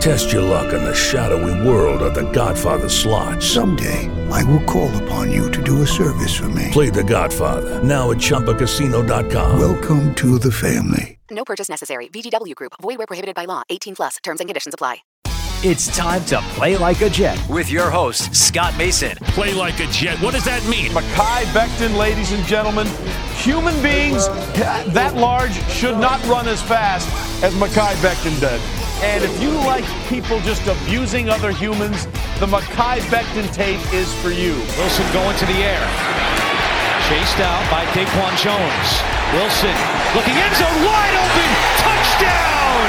Test your luck in the shadowy world of The Godfather slot. Someday, I will call upon you to do a service for me. Play The Godfather now at ChumbaCasino.com. Welcome to the family. No purchase necessary. VGW Group. Void where prohibited by law. 18 plus. Terms and conditions apply. It's time to play like a Jet with your host, Scott Mason. Play like a Jet. What does that mean? Mekhi Becton, ladies and gentlemen. Human beings that large should not run as fast as Mekhi Becton did. And if you like people just abusing other humans, the Mekhi Becton tape is for you. Wilson going to the air. Chased out by Daquan Jones. Wilson looking end zone wide open. Touchdown!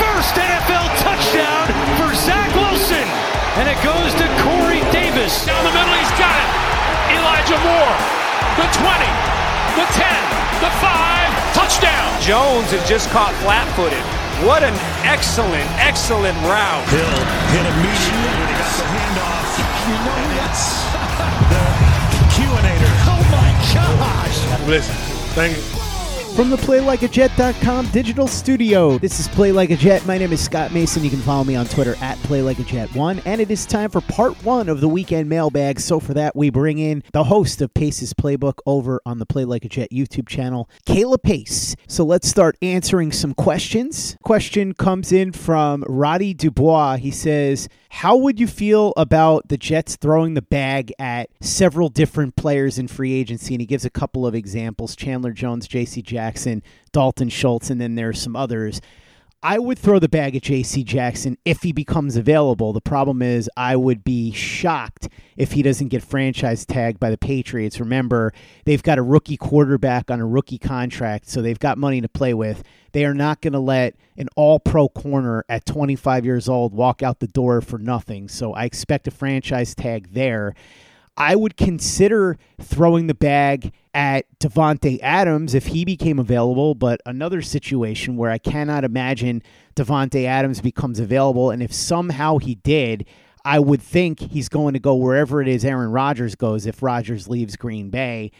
First NFL touchdown for Zach Wilson. And it goes to Corey Davis. Down the middle, he's got it. Elijah Moore. The 20, the 10, the 5. Touchdown. Jones is just caught flat footed. What an excellent, excellent route. Hill hit immediately when he got the handoff. You know that's the Q-inator. Oh my gosh. Listen, thank you. From the PlayLikeAJet.com digital studio, this is Play Like a Jet. My name is Scott Mason. You can follow me on Twitter at PlayLikeAJet1. And it is time for part one of the weekend mailbag. So for that, we bring in the host of Pace's Playbook over on the Play Like a Jet YouTube channel, Kayla Pace. So let's start answering some questions. Question comes in from Roddy Dubois. He says, how would you feel about the Jets throwing the bag at several different players in free agency? And he gives a couple of examples Chandler Jones, J.C. Jackson, Dalton Schultz, and then there's some others. I would throw the bag at J.C. Jackson if he becomes available. The problem is, I would be shocked if he doesn't get franchise tagged by the Patriots. Remember, they've got a rookie quarterback on a rookie contract, so they've got money to play with. They are not going to let an all pro corner at 25 years old walk out the door for nothing. So I expect a franchise tag there. I would consider throwing the bag at Davante Adams if he became available, but another situation where I cannot imagine Davante Adams becomes available, and if somehow he did, I would think he's going to go wherever it is Aaron Rodgers goes if Rodgers leaves Green Bay.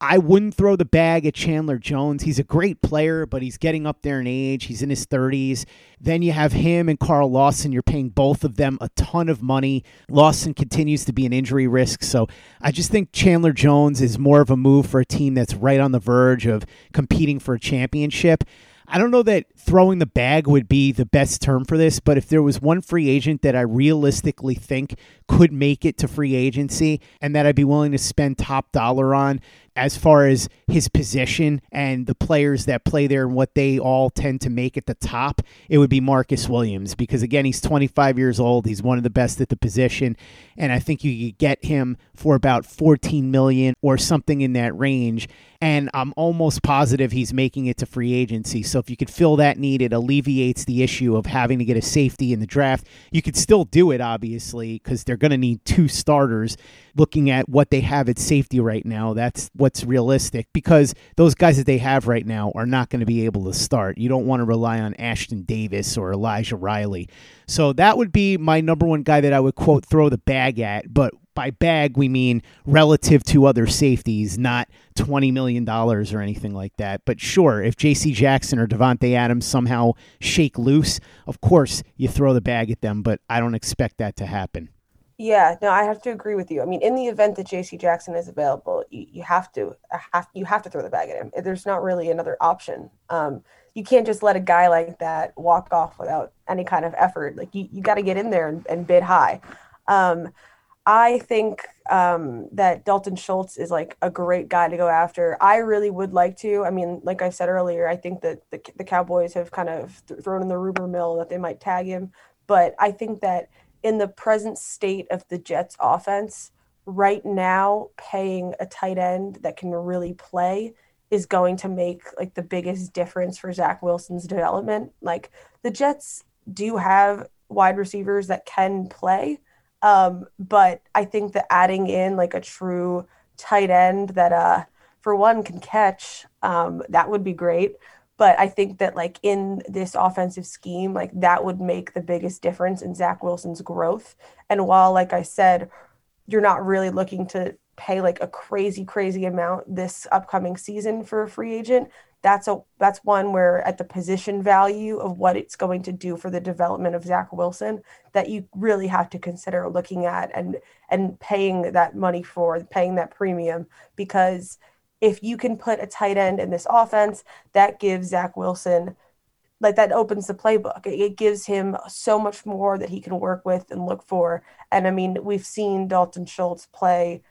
I wouldn't throw the bag at Chandler Jones. He's a great player, but he's getting up there in age. He's in his 30s. Then you have him and Carl Lawson. You're paying both of them a ton of money. Lawson continues to be an injury risk. So I just think Chandler Jones is more of a move for a team that's right on the verge of competing for a championship. I don't know that throwing the bag would be the best term for this, but if there was one free agent that I realistically think could make it to free agency and that I'd be willing to spend top dollar on as far as his position and the players that play there and what they all tend to make at the top, it would be Marcus Williams because again, he's 25 years old, he's one of the best at the position, and I think you could get him for about 14 million or something in that range. And I'm almost positive he's making it to free agency. So if you could fill that need, it alleviates the issue of having to get a safety in the draft. You could still do it, obviously, because they're going to need two starters. Looking at what they have at safety right now, that's what's realistic because those guys that they have right now are not going to be able to start. You don't want to rely on Ashtyn Davis or Elijah Riley. So that would be my number one guy that I would quote throw the bag at. But by bag, we mean relative to other safeties, not $20 million or anything like that. But sure, if J.C. Jackson or Davante Adams somehow shake loose, of course you throw the bag at them, but I don't expect that to happen. Yeah, no, I have to agree with you. I mean, in the event that J.C. Jackson is available, you, you have to have you have to throw the bag at him. There's not really another option. Um, you can't just let a guy like that walk off without any kind of effort. Like you, you got to get in there and, and bid high. Um, I think um, that Dalton Schultz is like a great guy to go after. I really would like to. I mean, like I said earlier, I think that the, the Cowboys have kind of th- thrown in the rumor mill that they might tag him. But I think that in the present state of the Jets offense, right now, paying a tight end that can really play is going to make like the biggest difference for Zach Wilson's development. Like the Jets do have wide receivers that can play um, but I think that adding in like a true tight end that, uh, for one, can catch, um, that would be great. But I think that like in this offensive scheme, like that would make the biggest difference in Zach Wilson's growth. And while, like I said, you're not really looking to pay like a crazy, crazy amount this upcoming season for a free agent, that's a that's one where at the position value of what it's going to do for the development of Zach Wilson that you really have to consider looking at and and paying that money for paying that premium because if you can put a tight end in this offense that gives Zach Wilson like that opens the playbook it gives him so much more that he can work with and look for and I mean we've seen Dalton Schultz play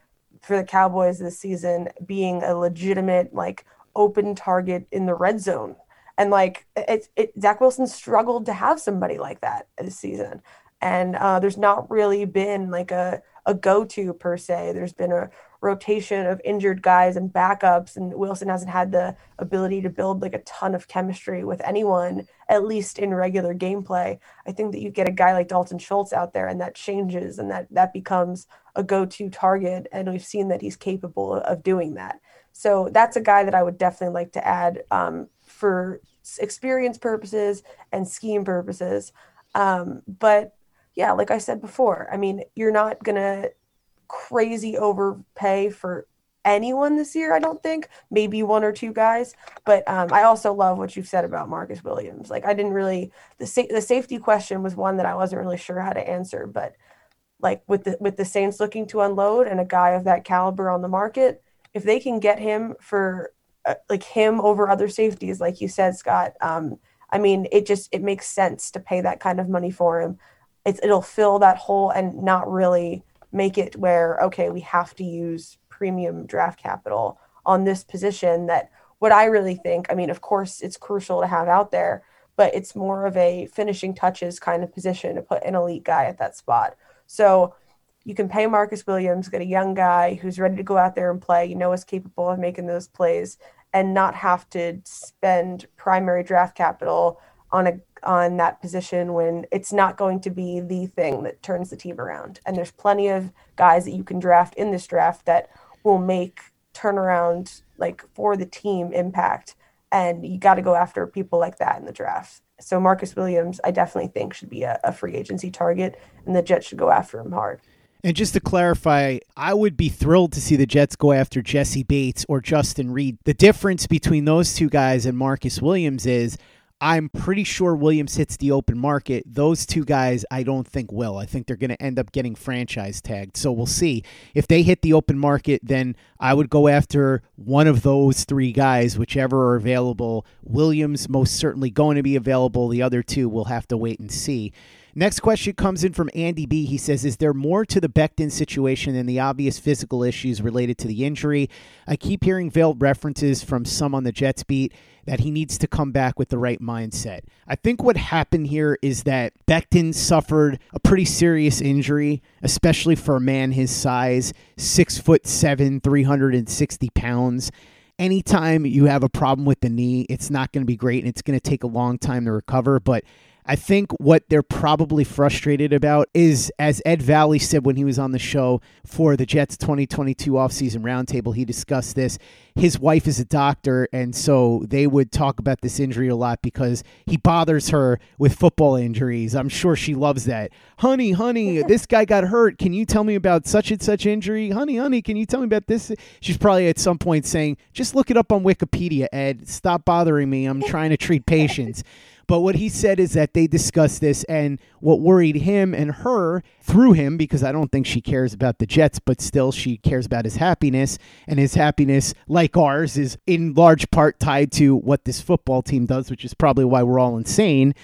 for the Cowboys this season being a legitimate like open target in the red zone. And like it, it Zach Wilson struggled to have somebody like that this season. And uh, there's not really been like a, a go-to per se. There's been a rotation of injured guys and backups, and Wilson hasn't had the ability to build like a ton of chemistry with anyone, at least in regular gameplay. I think that you get a guy like Dalton Schultz out there, and that changes, and that that becomes a go-to target, and we've seen that he's capable of doing that. So that's a guy that I would definitely like to add um, for experience purposes and scheme purposes. Um, but yeah, like I said before, I mean, you're not going to crazy overpay for anyone this year, I don't think. Maybe one or two guys. But um, I also love what you've said about Marcus Williams. Like, I didn't really, the, sa- the safety question was one that I wasn't really sure how to answer. But like with the with the Saints looking to unload and a guy of that caliber on the market, if they can get him for uh, like him over other safeties, like you said, Scott, um, I mean, it just it makes sense to pay that kind of money for him. It's, it'll fill that hole and not really make it where okay, we have to use premium draft capital on this position. That what I really think. I mean, of course, it's crucial to have out there, but it's more of a finishing touches kind of position to put an elite guy at that spot. So you can pay Marcus Williams, get a young guy who's ready to go out there and play, you know is capable of making those plays, and not have to spend primary draft capital on a on that position when it's not going to be the thing that turns the team around. And there's plenty of guys that you can draft in this draft that will make turnaround like for the team impact. And you got to go after people like that in the draft. So Marcus Williams, I definitely think should be a, a free agency target, and the Jets should go after him hard. And just to clarify, I would be thrilled to see the Jets go after Jessie Bates or Justin Reid. The difference between those two guys and Marcus Williams is I'm pretty sure Williams hits the open market. Those two guys, I don't think will. I think they're going to end up getting franchise tagged. So we'll see. If they hit the open market, then I would go after one of those three guys, whichever are available. Williams most certainly going to be available. The other two we'll have to wait and see. Next question comes in from Andy B. He says, Is there more to the Becton situation than the obvious physical issues related to the injury? I keep hearing veiled references from some on the Jets beat that he needs to come back with the right mindset. I think what happened here is that Becton suffered a pretty serious injury, especially for a man his size, six foot seven, 360 pounds anytime you have a problem with the knee, it's not going to be great and it's going to take a long time to recover. But I think what they're probably frustrated about is, as Ed Valley said when he was on the show for the Jets 2022 offseason roundtable, he discussed this. His wife is a doctor, and so they would talk about this injury a lot because he bothers her with football injuries. I'm sure she loves that. Honey, honey, this guy got hurt. Can you tell me about such and such injury? Honey, honey, can you tell me about this? She's probably at some point saying, just look it up on Wikipedia, Ed. Stop bothering me. I'm trying to treat patients. But what he said is that they discussed this, and what worried him and her through him, because I don't think she cares about the Jets, but still she cares about his happiness. And his happiness, like ours, is in large part tied to what this football team does, which is probably why we're all insane.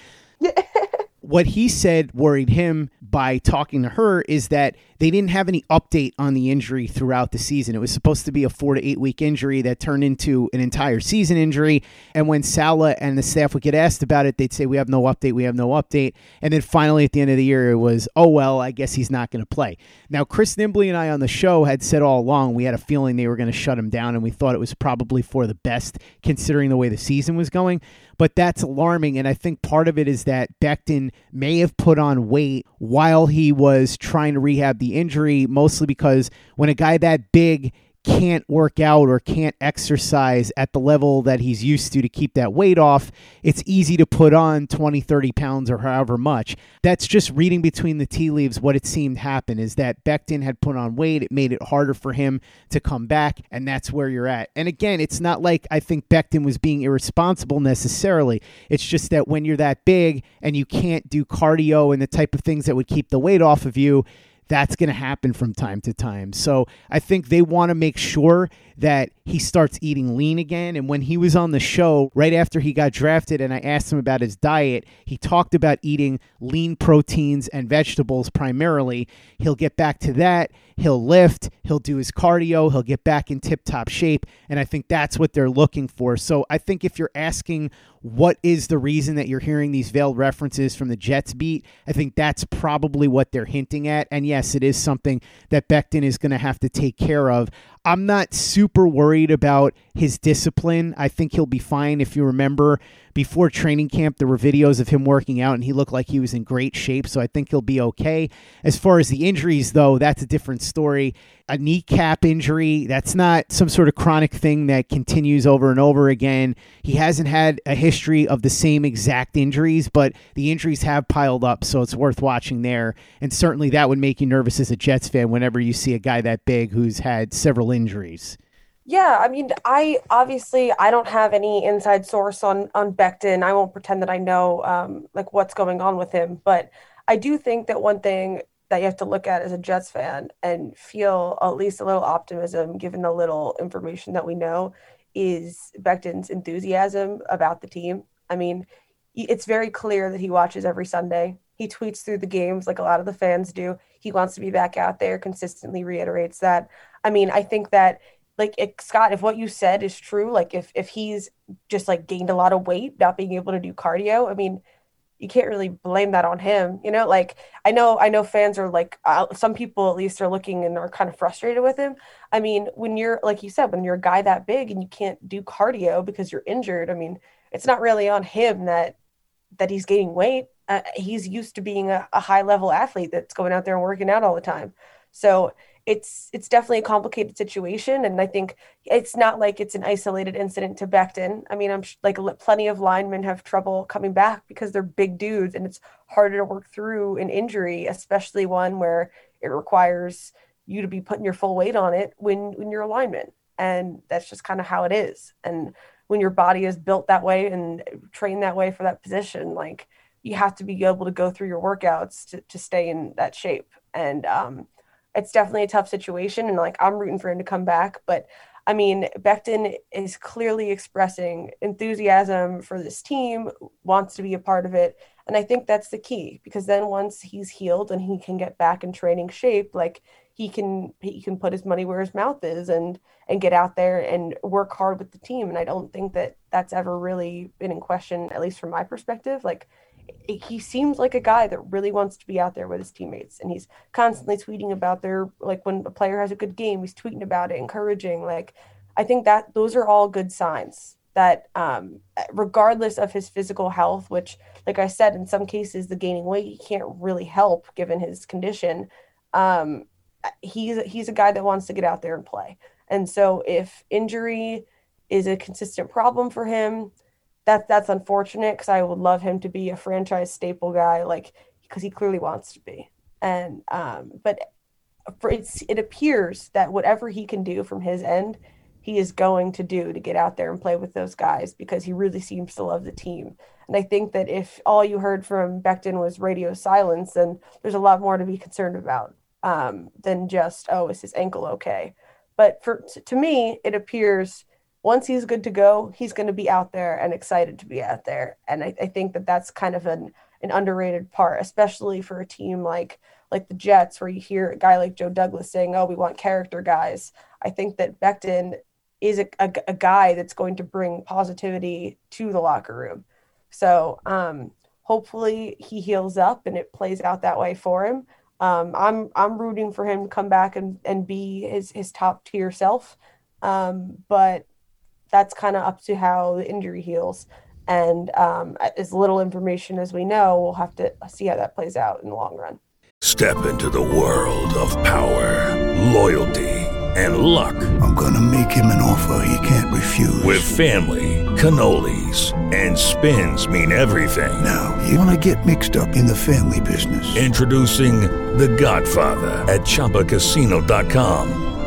What he said worried him by talking to her is that they didn't have any update on the injury throughout the season. It was supposed to be a four to eight week injury that turned into an entire season injury. And when Saleh and the staff would get asked about it, they'd say, We have no update, we have no update. And then finally at the end of the year, it was, Oh, well, I guess he's not going to play. Now, Chris Nimbley and I on the show had said all along we had a feeling they were going to shut him down, and we thought it was probably for the best considering the way the season was going but that's alarming. And I think part of it is that Becton may have put on weight while he was trying to rehab the injury, mostly because when a guy that big can't work out or can't exercise at the level that he's used to to keep that weight off, it's easy to put on 20, 30 pounds or however much. That's just reading between the tea leaves what it seemed happen is that Becton had put on weight. It made it harder for him to come back, and that's where you're at. And again, it's not like I think Becton was being irresponsible necessarily. It's just that when you're that big and you can't do cardio and the type of things that would keep the weight off of you, that's going to happen from time to time. So I think they want to make sure that he starts eating lean again. And when he was on the show right after he got drafted, and I asked him about his diet, he talked about eating lean proteins and vegetables primarily. He'll get back to that. He'll lift, he'll do his cardio, he'll get back in tip top shape. And I think that's what they're looking for. So I think if you're asking what is the reason that you're hearing these veiled references from the Jets beat, I think that's probably what they're hinting at. And yes, it is something that Becton is going to have to take care of. I'm not super worried about his discipline. I think he'll be fine. If you remember, before training camp, there were videos of him working out and he looked like he was in great shape. So I think he'll be okay. As far as the injuries, though, that's a different story. A kneecap injury, that's not some sort of chronic thing that continues over and over again. He hasn't had a history of the same exact injuries, but the injuries have piled up. So it's worth watching there. And certainly that would make you nervous as a Jets fan whenever you see a guy that big who's had several injuries. Yeah, I mean, I obviously I don't have any inside source on on Becton. I won't pretend that I know um, like what's going on with him, but I do think that one thing that you have to look at as a Jets fan and feel at least a little optimism, given the little information that we know, is Becton's enthusiasm about the team. I mean, it's very clear that he watches every Sunday. He tweets through the games like a lot of the fans do. He wants to be back out there, consistently reiterates that. I mean, I think that like Scott, if what you said is true, like if if he's just like gained a lot of weight, not being able to do cardio, I mean, you can't really blame that on him. You know, like I know I know fans are like uh, some people at least are looking and are kind of frustrated with him. I mean, when you're like you said, when you're a guy that big and you can't do cardio because you're injured, I mean, it's not really on him that that he's gaining weight. Uh, he's used to being a, a high level athlete that's going out there and working out all the time. So it's it's definitely a complicated situation and i think it's not like it's an isolated incident to becton. I mean i'm like plenty of linemen have trouble coming back because they're big dudes and it's harder to work through an injury especially one where it requires you to be putting your full weight on it when when you're a lineman and that's just kind of how it is. And when your body is built that way and trained that way for that position like you have to be able to go through your workouts to, to stay in that shape. And um, it's definitely a tough situation and like I'm rooting for him to come back. But I mean, Becton is clearly expressing enthusiasm for this team, wants to be a part of it. And I think that's the key because then once he's healed and he can get back in training shape, like he can he can put his money where his mouth is and and get out there and work hard with the team. And I don't think that that's ever really been in question, at least from my perspective. Like he seems like a guy that really wants to be out there with his teammates and he's constantly tweeting about their like when a player has a good game he's tweeting about it encouraging like i think that those are all good signs that um, regardless of his physical health which like i said in some cases the gaining weight he can't really help given his condition um, he's he's a guy that wants to get out there and play. And so if injury is a consistent problem for him that that's unfortunate because I would love him to be a franchise staple guy, like because he clearly wants to be. And um, but for it's it appears that whatever he can do from his end, he is going to do to get out there and play with those guys because he really seems to love the team. And I think that if all you heard from Becton was radio silence, then there's a lot more to be concerned about um, than just oh, is his ankle okay? But for to me, it appears once he's good to go, he's going to be out there and excited to be out there. And I, I, think that that's kind of an an underrated part, especially for a team like like the Jets, where you hear a guy like Joe Douglas saying, "Oh, we want character guys." I think that Becton is a, a, a guy that's going to bring positivity to the locker room. So um, hopefully he heals up and it plays out that way for him. Um, I'm I'm rooting for him to come back and, and be his his top tier self. Um, but that's kind of up to how the injury heals. And um, as little information as we know, we'll have to see how that plays out in the long run. Step into the world of power, loyalty, and luck. I'm going to make him an offer he can't refuse. With family, cannolis, and spins mean everything. Now, you want to get mixed up in the family business. Introducing The Godfather at ChumbaCasino.com.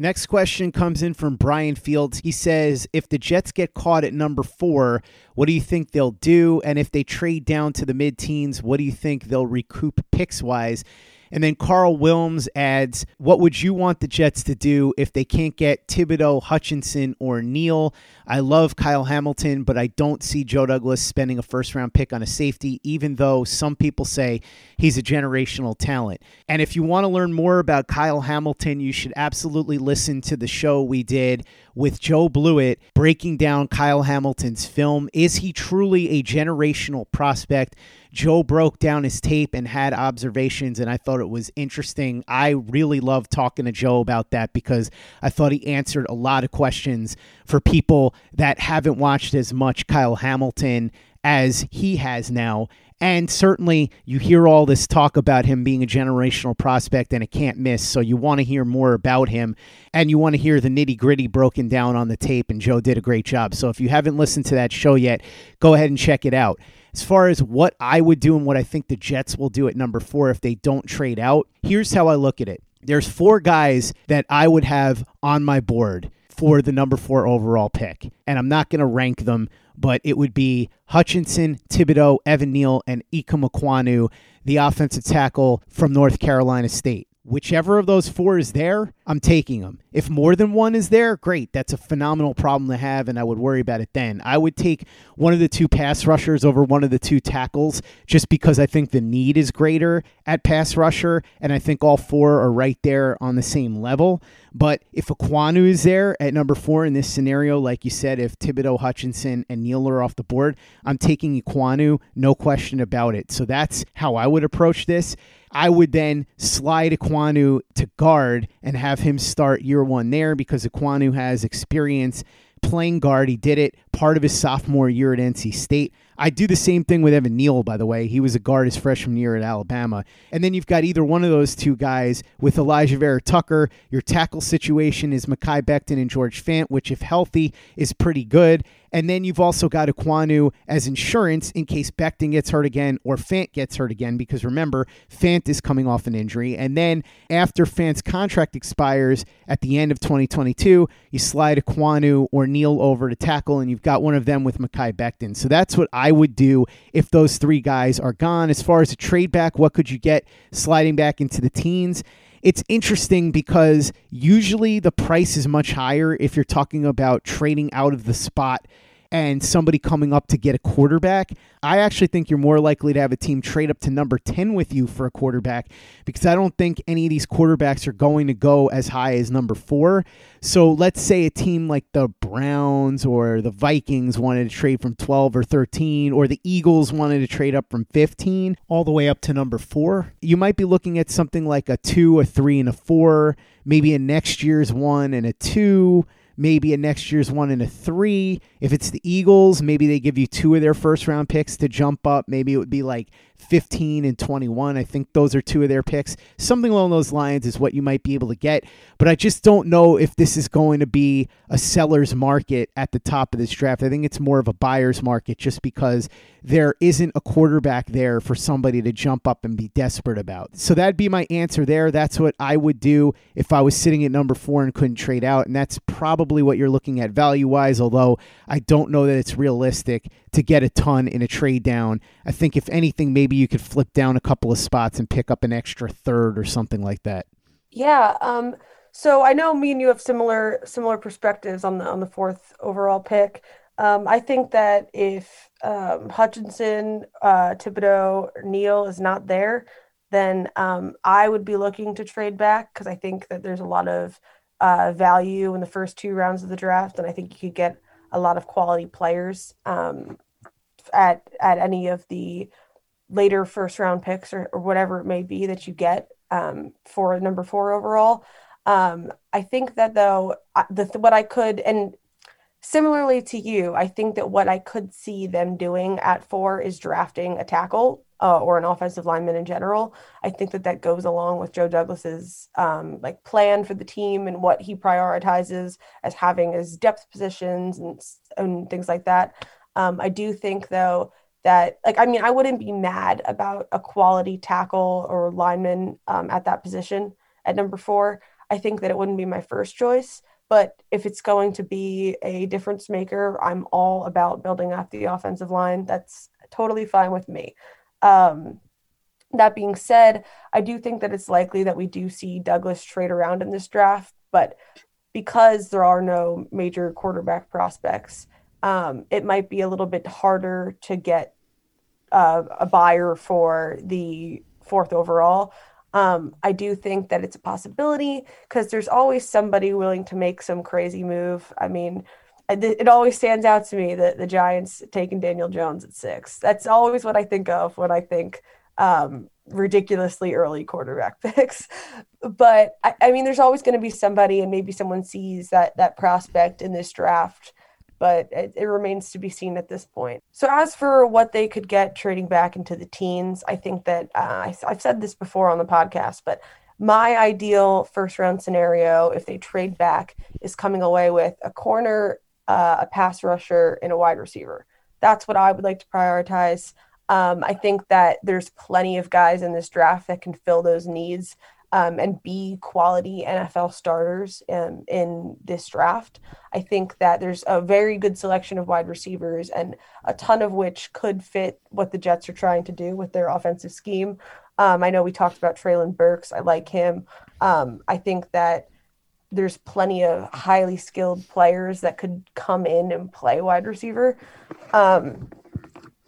Next question comes in from Brian Fields. He says, If the Jets get caught at number four, what do you think they'll do? And if they trade down to the mid teens, what do you think they'll recoup picks wise? And then Carl Wilms adds, What would you want the Jets to do if they can't get Thibodeaux, Hutchinson, or Neal? I love Kyle Hamilton, but I don't see Joe Douglas spending a first round pick on a safety, even though some people say he's a generational talent. And if you want to learn more about Kyle Hamilton, you should absolutely listen to the show we did with Joe Blewett breaking down Kyle Hamilton's film. Is he truly a generational prospect? Joe broke down his tape and had observations, and I thought it was interesting. I really loved talking to Joe about that because I thought he answered a lot of questions for people that haven't watched as much Kyle Hamilton as he has now. And certainly, you hear all this talk about him being a generational prospect and it can't miss. So, you want to hear more about him and you want to hear the nitty gritty broken down on the tape. And Joe did a great job. So, if you haven't listened to that show yet, go ahead and check it out. As far as what I would do and what I think the Jets will do at number four if they don't trade out, here's how I look at it. There's four guys that I would have on my board for the number four overall pick. And I'm not going to rank them, but it would be Hutchinson, Thibodeaux, Evan Neal, and Ikem Ekwonu, the offensive tackle from North Carolina State. Whichever of those four is there, I'm taking them. If more than one is there, great. That's a phenomenal problem to have, and I would worry about it then. I would take one of the two pass rushers over one of the two tackles just because I think the need is greater at pass rusher, and I think all four are right there on the same level. But if Ekwonu is there at number four in this scenario, like you said, if Thibodeaux, Hutchinson, and Neal are off the board, I'm taking Ekwonu, no question about it. So that's how I would approach this. I would then slide Ekwonu to guard and have him start year one there because Ekwonu has experience playing guard. He did it part of his sophomore year at NC State. I do the same thing with Evan Neal, by the way. He was a guard his freshman year at Alabama. And then you've got either one of those two guys with Alijah Vera Tucker. Your tackle situation is Mekhi Becton and George Fant, which, if healthy, is pretty good. And then you've also got Ekwonu as insurance in case Becton gets hurt again or Fant gets hurt again, because remember, Fant is coming off an injury. And then after Fant's contract expires at the end of 2022, you slide Ekwonu or Neal over to tackle, and you've got one of them with Mekhi Becton. So that's what I would do if those three guys are gone. As far as a trade back, what could you get sliding back into the teens? It's interesting because usually the price is much higher if you're talking about trading out of the spot and somebody coming up to get a quarterback. I actually think you're more likely to have a team trade up to number 10 with you for a quarterback because I don't think any of these quarterbacks are going to go as high as number four. So let's say a team like the Browns or the Vikings wanted to trade from 12 or 13, or the Eagles wanted to trade up from 15 all the way up to number four. You might be looking at something like a two, a three, and a four, maybe a next year's one and a two maybe a next year's one and a three. If it's the Eagles, maybe they give you two of their first round picks to jump up. Maybe it would be like 15 and 21. I think those are two of their picks. Something along those lines is what you might be able to get. But I just don't know if this is going to be a seller's market at the top of this draft. I think it's more of a buyer's market just because there isn't a quarterback there for somebody to jump up and be desperate about. So that'd be my answer there. That's what I would do if I was sitting at number four and couldn't trade out. And that's probably what you're looking at value wise, although I don't know that it's realistic to get a ton in a trade down. I think if anything, maybe you could flip down a couple of spots and pick up an extra third or something like that. Yeah. Um, so I know me and you have similar similar perspectives on the on the fourth overall pick. Um, I think that if um, Hutchinson, uh, Thibodeaux, Neal is not there, then um, I would be looking to trade back because I think that there's a lot of uh, value in the first two rounds of the draft, and I think you could get a lot of quality players um, at at any of the later first round picks or, or whatever it may be that you get um, for number four overall. Um, I think that though, the what I could and similarly to you, I think that what I could see them doing at four is drafting a tackle uh, or an offensive lineman in general. I think that that goes along with Joe Douglas's um, like plan for the team and what he prioritizes as having as depth positions and and things like that. Um, I do think though that like I mean I wouldn't be mad about a quality tackle or lineman um, at that position at number four. I think that it wouldn't be my first choice, but if it's going to be a difference maker, I'm all about building up the offensive line. That's totally fine with me. Um, that being said, I do think that it's likely that we do see Douglas trade around in this draft, but because there are no major quarterback prospects, um, it might be a little bit harder to get uh, a buyer for the fourth overall. Um, I do think that it's a possibility because there's always somebody willing to make some crazy move. I mean, it always stands out to me that the Giants taking Daniel Jones at six. That's always what I think of when I think um, ridiculously early quarterback picks. But I, I mean, there's always going to be somebody, and maybe someone sees that that prospect in this draft. But it, it remains to be seen at this point. So as for what they could get trading back into the teens, I think that uh, I, I've said this before on the podcast, but my ideal first round scenario, if they trade back, is coming away with a corner uh, a pass rusher, and a wide receiver. That's what I would like to prioritize. Um, I think that there's plenty of guys in this draft that can fill those needs um, and be quality NFL starters in, in this draft. I think that there's a very good selection of wide receivers, and a ton of which could fit what the Jets are trying to do with their offensive scheme. Um, I know we talked about Treylon Burks. I like him. Um, I think that there's plenty of highly skilled players that could come in and play wide receiver. Um,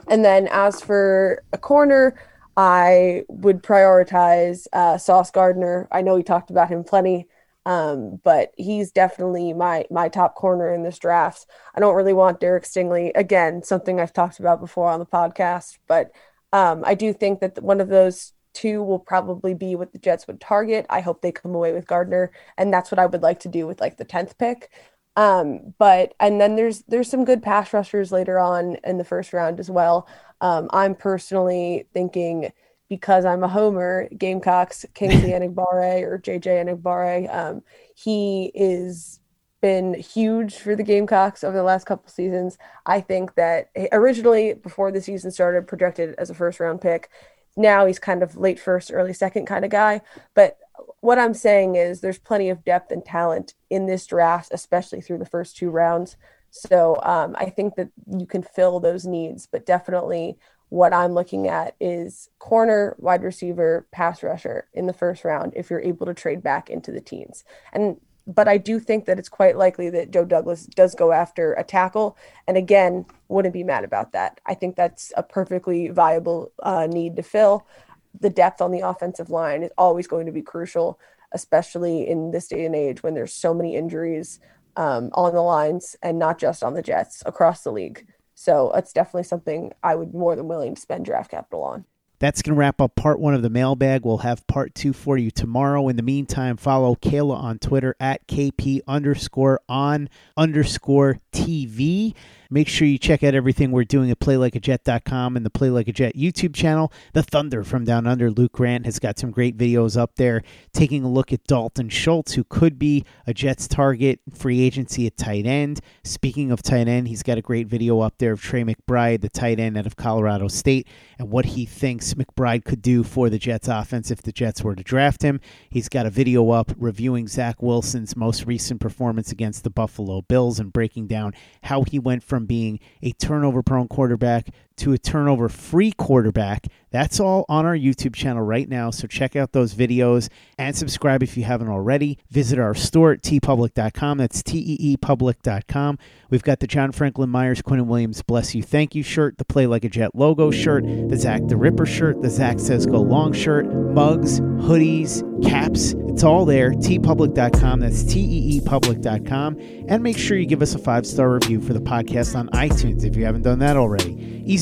and then as for a corner, I would prioritize uh, Sauce Gardner. I know we talked about him plenty, um, but he's definitely my my top corner in this draft. I don't really want Derek Stingley again, something I've talked about before on the podcast, but um, I do think that one of those two will probably be what the Jets would target. I hope they come away with Gardner, and that's what I would like to do with like the tenth pick. Um, but and then there's there's some good pass rushers later on in the first round as well. Um, I'm personally thinking because I'm a homer, Gamecocks Kingsley Enagbare or JJ Enagbare. Um, he is been huge for the Gamecocks over the last couple seasons. I think that originally before the season started, projected as a first round pick now he's kind of late first, early second kind of guy. But what I'm saying is there's plenty of depth and talent in this draft, especially through the first two rounds. So um, I think that you can fill those needs, but definitely what I'm looking at is corner, wide receiver, pass rusher in the first round if you're able to trade back into the teens. And but I do think that it's quite likely that Joe Douglas does go after a tackle. And again, wouldn't be mad about that. I think that's a perfectly viable uh, need to fill. The depth on the offensive line is always going to be crucial, especially in this day and age when there's so many injuries um, on the lines and not just on the Jets across the league. So it's definitely something I would more than willing to spend draft capital on. That's going to wrap up part one of the mailbag. We'll have part two for you tomorrow. In the meantime, follow Kayla on Twitter at KP underscore on underscore TV. Make sure you check out everything we're doing at playlikeajet.com and the Play Like a Jet YouTube channel. The Thunder from Down Under, Luke Grant, has got some great videos up there taking a look at Dalton Schultz, who could be a Jets target free agency at tight end. Speaking of tight end, he's got a great video up there of Trey McBride, the tight end out of Colorado State, and what he thinks McBride could do for the Jets offense if the Jets were to draft him. He's got a video up reviewing Zach Wilson's most recent performance against the Buffalo Bills and breaking down how he went from being a turnover prone quarterback to a turnover free quarterback. That's all on our YouTube channel right now. So check out those videos and subscribe if you haven't already. Visit our store at teepublic.com. That's T E E public.com. We've got the John Franklin Myers, Quinn Williams Bless You Thank You shirt, the Play Like a Jet logo shirt, the Zach the Ripper shirt, the Zach Says Go Long shirt, mugs, hoodies, caps. It's all there. teepublic.com. That's T E E public.com. And make sure you give us a five star review for the podcast on iTunes if you haven't done that already. Easy